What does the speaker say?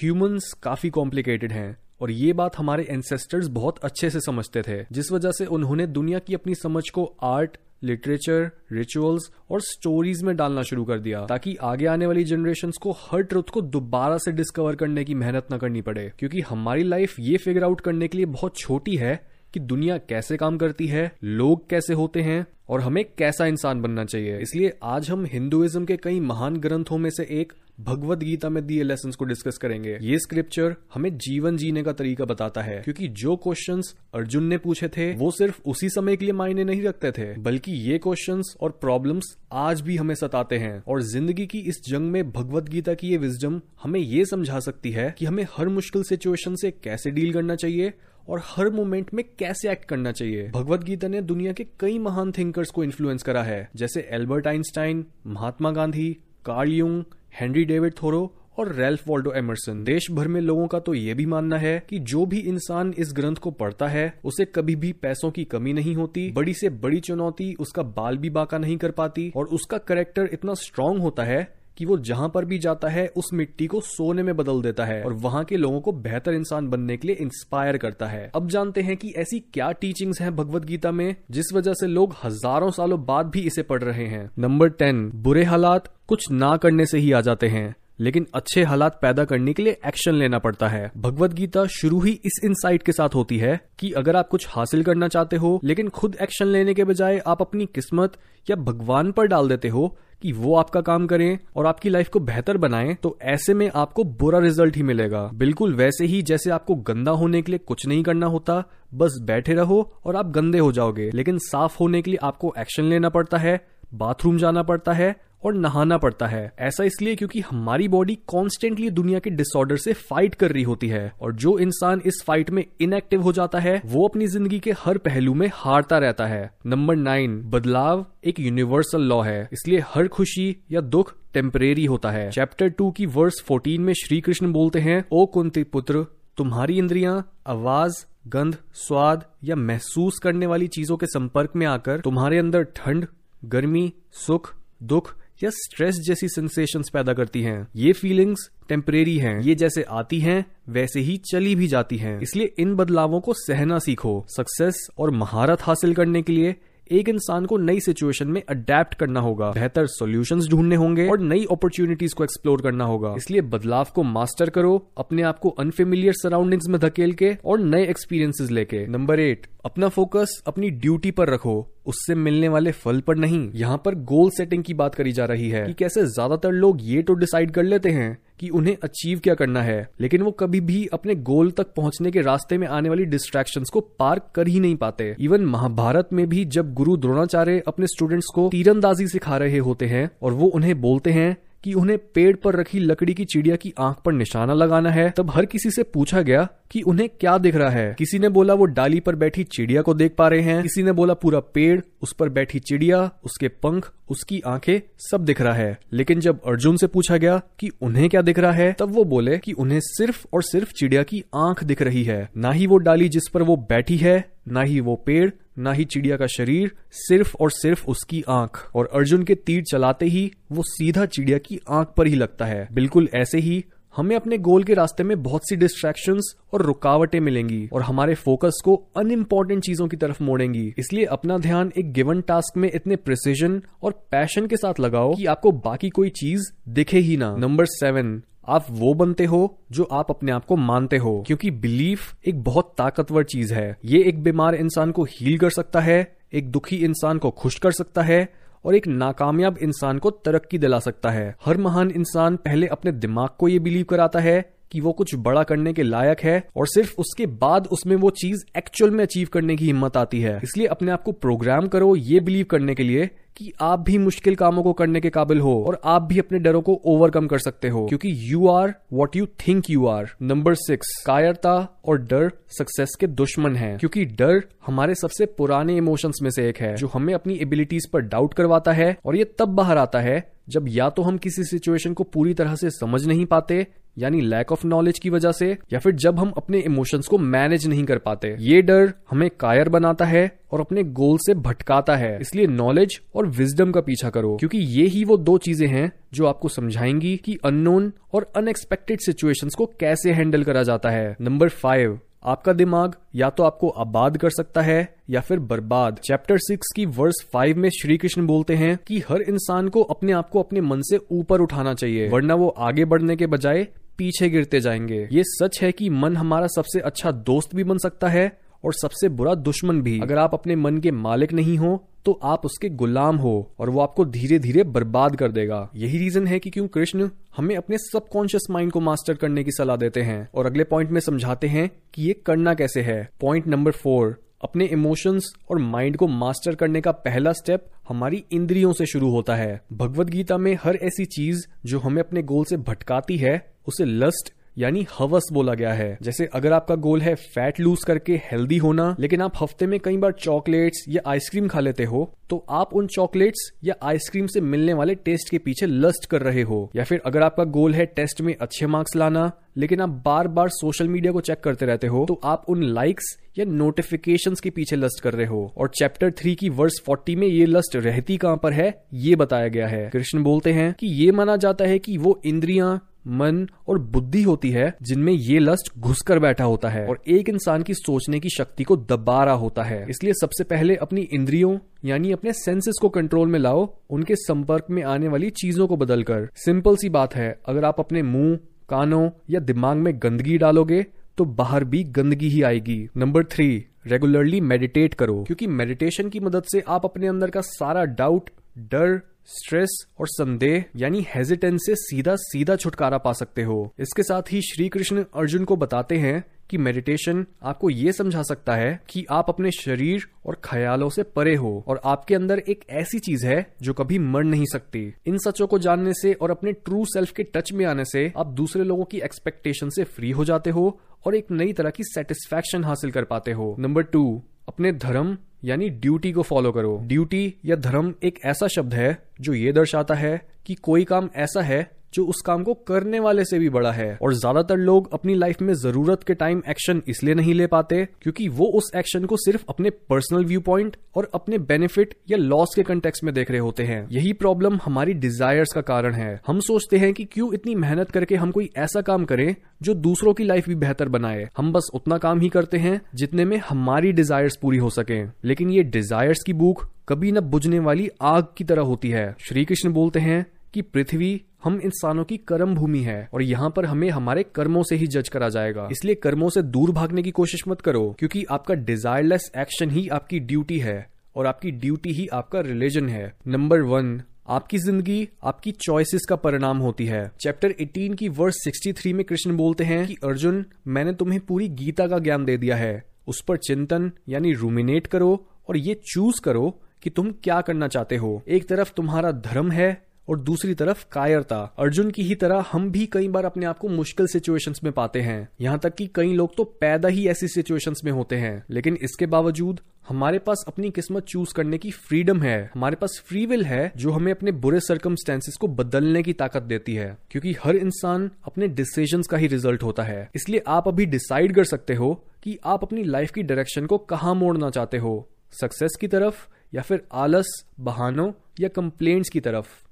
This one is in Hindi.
ह्यूमंस काफ़ी कॉम्प्लिकेटेड हैं, और ये बात हमारे एंसेस्टर्स बहुत अच्छे से समझते थे, जिस वजह से उन्होंने दुनिया की अपनी समझ को आर्ट लिटरेचर रिचुअल्स और स्टोरीज में डालना शुरू कर दिया, ताकि आगे आने वाली जनरेशन को हर ट्रुथ को दोबारा से डिस्कवर करने की मेहनत न करनी पड़े, क्योंकि हमारी लाइफ ये फिगर आउट करने के लिए बहुत छोटी है कि दुनिया कैसे काम करती है, लोग कैसे होते हैं, और हमें कैसा इंसान बनना चाहिए। इसलिए आज हम हिंदुइज्म के कई महान ग्रंथों में से एक भगवत गीता में दिए लेसन को डिस्कस करेंगे। ये स्क्रिप्चर हमें जीवन जीने का तरीका बताता है, क्योंकि जो क्वेश्चंस अर्जुन ने पूछे थे, वो सिर्फ़ उसी समय के लिए मायने नहीं रखते थे, बल्कि ये क्वेश्चंस और प्रॉब्लम्स आज भी हमें सताते हैं। और ज़िंदगी की इस जंग में भगवत गीता की ये विजडम हमें ये समझा सकती है कि हमें हर मुश्किल सिचुएशन से कैसे डील करना चाहिए और हर मोमेंट में कैसे एक्ट करना चाहिए। भगवत गीता ने दुनिया के कई महान थिंकर्स को इन्फ्लुएंस करा है, जैसे Albert Einstein, Mahatma Gandhi, Karl Henry David Thoreau और रेल्फ वॉल्डो एमरसन। देश भर में लोगों का तो ये भी मानना है कि जो भी इंसान इस ग्रंथ को पढ़ता है, उसे कभी भी पैसों की कमी नहीं होती, बड़ी से बड़ी चुनौती, उसका बाल भी बाका नहीं कर पाती, और उसका करेक्टर इतना स्ट्रांग होता है कि वो जहाँ पर भी जाता है, उस मिट्टी को सोने में बदल देता है और वहाँ के लोगों को बेहतर इंसान बनने के लिए इंस्पायर करता है। अब जानते हैं कि ऐसी क्या टीचिंग्स हैं भगवत गीता में, जिस वजह से लोग हज़ारों सालों बाद भी इसे पढ़ रहे हैं। नंबर टेन बुरे हालात कुछ ना करने से ही आ जाते हैं, लेकिन अच्छे हालात पैदा करने के लिए एक्शन लेना पड़ता है। भगवत गीता शुरू ही इस इंसाइट के साथ होती है कि अगर आप कुछ हासिल करना चाहते हो, लेकिन खुद एक्शन लेने के बजाय आप अपनी किस्मत या भगवान पर डाल देते हो कि वो आपका काम करें और आपकी लाइफ को बेहतर बनाएँ तो ऐसे में आपको बुरा रिज़ल्ट ही मिलेगा। बिल्कुल वैसे ही जैसे आपको गंदा होने के लिए कुछ नहीं करना होता, बस बैठे रहो और आप गंदे हो जाओगे। लेकिन साफ़ होने के लिए आपको एक्शन लेना पड़ता है बाथरूम जाना पड़ता है और नहाना पड़ता है। ऐसा इसलिए क्योंकि हमारी बॉडी कॉन्स्टेंटली दुनिया के डिसऑर्डर से फाइट कर रही होती है और जो इंसान इस फाइट में इनएक्टिव हो जाता है, वो अपनी ज़िंदगी के हर पहलू में हारता रहता है। नंबर नाइन बदलाव एक यूनिवर्सल लॉ है। इसलिए हर खुशी या दुख टेम्परेरी होता है। चैप्टर टू की वर्स फोर्टीन में श्री कृष्ण बोलते हैं, ओ कुंती पुत्र, तुम्हारी इंद्रियाँ, आवाज़, गंध, स्वाद या महसूस करने वाली चीज़ों के संपर्क में आकर तुम्हारे अंदर ठंड, गर्मी, सुख, दुख या स्ट्रेस जैसी सेंसेशंस पैदा करती हैं। ये फीलिंग्स टेम्परेरी हैं। ये जैसे आती हैं, वैसे ही चली भी जाती हैं। इसलिए इन बदलावों को सहना सीखो। सक्सेस और महारत हासिल करने के लिए एक इंसान को नई सिचुएशन में अडेप्ट करना होगा। बेहतर सोल्यूशन ढूँढने होंगे और नई अपॉर्चुनिटीज़ को एक्सप्लोर करना होगा। इसलिए बदलाव को मास्टर करो, अपने आप को अनफेमिलियर सराउंडिंग्स में धकेल के और नए एक्सपीरियंसेस लेके। नंबर एट अपना फोकस अपनी ड्यूटी पर रखो। उससे मिलने वाले फल पर नहीं। यहाँ पर गोल सेटिंग की बात करी जा रही है कि कैसे ज़्यादातर लोग ये तो डिसाइड कर लेते हैं कि उन्हें अचीव क्या करना है। लेकिन वो कभी भी अपने गोल तक पहुँचने के रास्ते में आने वाली डिस्ट्रैक्शन को पार कर ही नहीं पाते। इवन महाभारत में भी जब गुरु द्रोणाचार्य अपने स्टूडेंट्स को तीरंदाजी सिखा रहे होते हैं और वो उन्हें बोलते हैं कि उन्हें पेड़ पर रखी लकड़ी की चिड़िया की आँख पर निशाना लगाना है, तब हर किसी से पूछा गया कि उन्हें क्या दिख रहा है। किसी ने बोला, वो डाली पर बैठी चिड़िया को देख पा रहे हैं। किसी ने बोला, पूरा पेड़, उस पर बैठी चिड़िया, उसके पंख, उसकी आँखें, सब दिख रहा है। लेकिन जब अर्जुन से पूछा गया कि उन्हें क्या दिख रहा है, तब वो बोले कि उन्हें सिर्फ़ और सिर्फ़ चिड़िया की आँख दिख रही है। ना ही वो डाली जिस पर वो बैठी है, ना ही वो पेड़ ना ही चिड़िया का शरीर, सिर्फ़ और सिर्फ़ उसकी आँख। और अर्जुन के तीर चलाते ही वो सीधा चिड़िया की आँख पर ही लगता है। बिल्कुल ऐसे ही हमें अपने गोल के रास्ते में बहुत सी डिस्ट्रैक्शंस और रुकावटें मिलेंगी और हमारे फोकस को अनइम्पॉर्टेंट चीज़ों की तरफ़ मोड़ेंगी। इसलिए अपना ध्यान एक गिवन टास्क में इतने प्रिसीजन और पैशन के साथ लगाओ कि आपको बाकी कोई चीज़ दिखे ही ना। नंबर सेवन आप वो बनते हो जो आप अपने आप को मानते हो, क्योंकि बिलीफ एक बहुत ताकतवर चीज़ है। ये एक बीमार इंसान को हील कर सकता है, एक दुखी इंसान को खुश कर सकता है, और एक नाकामयाब इंसान को तरक्की दिला सकता है। हर महान इंसान पहले अपने दिमाग को ये बिलीव कराता है कि वो कुछ बड़ा करने के लायक है और सिर्फ़ उसके बाद उसमें वो चीज़ एक्चुअल में अचीव करने की हिम्मत आती है। इसलिए अपने आप को प्रोग्राम करो, ये बिलीव करने के लिए कि आप भी मुश्किल कामों को करने के काबिल हो और आप भी अपने डरों को ओवरकम कर सकते हो, क्योंकि you are what you think you are number six कायरता और डर सक्सेस के दुश्मन है, क्योंकि डर हमारे सबसे पुराने इमोशंस में से एक है, जो हमें अपनी एबिलिटीज पर डाउट करवाता है और ये तब बाहर आता है जब या तो हम किसी सिचुएशन को पूरी तरह से समझ नहीं पाते यानी लैक ऑफ़ नॉलेज की वजह से, या फिर जब हम अपने इमोशंस को मैनेज नहीं कर पाते। ये डर हमें कायर बनाता है और अपने गोल से भटकाता है। इसलिए नॉलेज और विजडम का पीछा करो, क्योंकि ये ही वो दो चीज़ें हैं जो आपको समझाएँगी कि अननोन और अनएक्सपेक्टेड सिचुएशंस को कैसे हैंडल करा जाता है। नंबर फाइव आपका दिमाग या तो आपको आबाद कर सकता है या फिर बर्बाद। चैप्टर सिक्स की वर्स फाइव में श्री कृष्ण बोलते हैं कि हर इंसान को अपने आप को अपने मन से ऊपर उठाना चाहिए, वरना वो आगे बढ़ने के बजाय पीछे गिरते जाएँगे। ये सच है कि मन हमारा सबसे अच्छा दोस्त भी बन सकता है और सबसे बुरा दुश्मन भी। अगर आप अपने मन के मालिक नहीं हो तो आप उसके गुलाम हो और वो आपको धीरे धीरे बर्बाद कर देगा। यही रीजन है कि क्यों कृष्ण हमें अपने सबकॉन्शियस माइंड को मास्टर करने की सलाह देते हैं और अगले पॉइंट में समझाते हैं कि ये करना कैसे है। पॉइंट नंबर फोर, अपने इमोशंस और माइंड को मास्टर करने का पहला स्टेप हमारी इंद्रियों से शुरू होता है। भगवत गीता में हर ऐसी चीज़ जो हमें अपने गोल से भटकाती है, उसे लस्ट यानी हवस बोला गया है। जैसे अगर आपका गोल है फैट लूज करके हेल्दी होना, लेकिन आप हफ़्ते में कई बार चॉकलेट्स या आइसक्रीम खा लेते हो तो आप उन चॉकलेट्स या आइसक्रीम से मिलने वाले टेस्ट के पीछे लस्ट कर रहे हो। या फिर अगर आपका गोल है टेस्ट में अच्छे मार्क्स लाना, लेकिन आप बार बार सोशल मीडिया को चेक करते रहते हो तो आप उन लाइक्स या नोटिफिकेशन के पीछे लस्ट कर रहे हो। और चैप्टर थ्री की वर्स फोर्टी में ये लस्ट रहती कहाँ पर है, ये बताया गया है। कृष्ण बोलते हैं कि ये माना जाता है कि वो इंद्रियाँ मन और बुद्धि होती है, जिनमें ये लस्ट घुस कर बैठा होता है और एक इंसान की सोचने की शक्ति को दबा रहा होता है। इसलिए सबसे पहले अपनी इंद्रियों, यानी अपने सेंसेस को कंट्रोल में लाओ, उनके संपर्क में आने वाली चीज़ों को बदलकर। सिंपल सी बात है, अगर आप अपने मुँह, कानों या दिमाग में गंदगी डालोगे तो बाहर भी गंदगी ही आएगी। नंबर थ्री रेगुलरली मेडिटेट करो, क्योंकि मेडिटेशन की मदद से आप अपने अंदर का सारा डाउट डर स्ट्रेस और संदेह, यानी हेजिटेंस से सीधा सीधा छुटकारा पा सकते हो। इसके साथ ही श्री कृष्ण अर्जुन को बताते हैं कि मेडिटेशन आपको ये समझा सकता है कि आप अपने शरीर और ख्यालों से परे हो और आपके अंदर एक ऐसी चीज़ है जो कभी मर नहीं सकती। इन सचों को जानने से और अपने ट्रू सेल्फ के टच में आने से आप दूसरे लोगों की एक्सपेक्टेशन से फ्री हो जाते हो और एक नई तरह की सेटिस्फेक्शन हासिल कर पाते हो। नंबर टू अपने धर्म यानी ड्यूटी को फॉलो करो। ड्यूटी या धर्म एक ऐसा शब्द है जो ये दर्शाता है कि कोई काम ऐसा है जो उस काम को करने वाले से भी बड़ा है। और ज़्यादातर लोग अपनी लाइफ में ज़रूरत के टाइम एक्शन इसलिए नहीं ले पाते, क्योंकि वो उस एक्शन को सिर्फ़ अपने पर्सनल व्यू पॉइंट और अपने बेनिफिट या लॉस के कंटेक्स में देख रहे होते हैं। यही प्रॉब्लम हमारी डिजायर्स का कारण है। हम सोचते हैं कि क्यों इतनी मेहनत करके हम कोई ऐसा काम करें जो दूसरों की लाइफ भी बेहतर बनाए। हम बस उतना काम ही करते हैं जितने में हमारी डिजायर्स पूरी हो सके। लेकिन ये डिजायर्स की भूख कभी न बुझने वाली आग की तरह होती है। श्री कृष्ण बोलते हैं कि पृथ्वी हम इंसानों की कर्म भूमि है और यहाँ पर हमें हमारे कर्मों से ही जज करा जाएगा। इसलिए कर्मों से दूर भागने की कोशिश मत करो, क्योंकि आपका डिजायरलेस एक्शन ही आपकी ड्यूटी है और आपकी ड्यूटी ही आपका रिलीजन है। नंबर वन आपकी ज़िंदगी आपकी चॉइसेस का परिणाम होती है। चैप्टर 18 की वर्स 63 में कृष्ण बोलते हैं कि, अर्जुन, मैंने तुम्हें पूरी गीता का ज्ञान दे दिया है। उस पर चिंतन, यानी रूमिनेट करो और ये चूज़ करो कि तुम क्या करना चाहते हो। एक तरफ़ तुम्हारा धर्म है और दूसरी तरफ़ कायरता। अर्जुन की ही तरह हम भी कई बार अपने आप को मुश्किल सिचुएशंस में पाते हैं। यहाँ तक कि कई लोग तो पैदा ही ऐसी सिचुएशंस में होते हैं। लेकिन इसके बावजूद हमारे पास अपनी किस्मत चूज़ करने की फ्रीडम है। हमारे पास फ्री विल है जो हमें अपने बुरे सर्कमस्टेंसेस को बदलने की ताकत देती है। क्योंकि हर इंसान अपने डिसीजंस का ही रिज़ल्ट होता है। इसलिए आप अभी डिसाइड कर सकते हो कि आप अपनी लाइफ की डायरेक्शन को कहाँ मोड़ना चाहते हो। सक्सेस की तरफ़ या फिर आलस, बहानों या कंप्लेंट्स की तरफ़।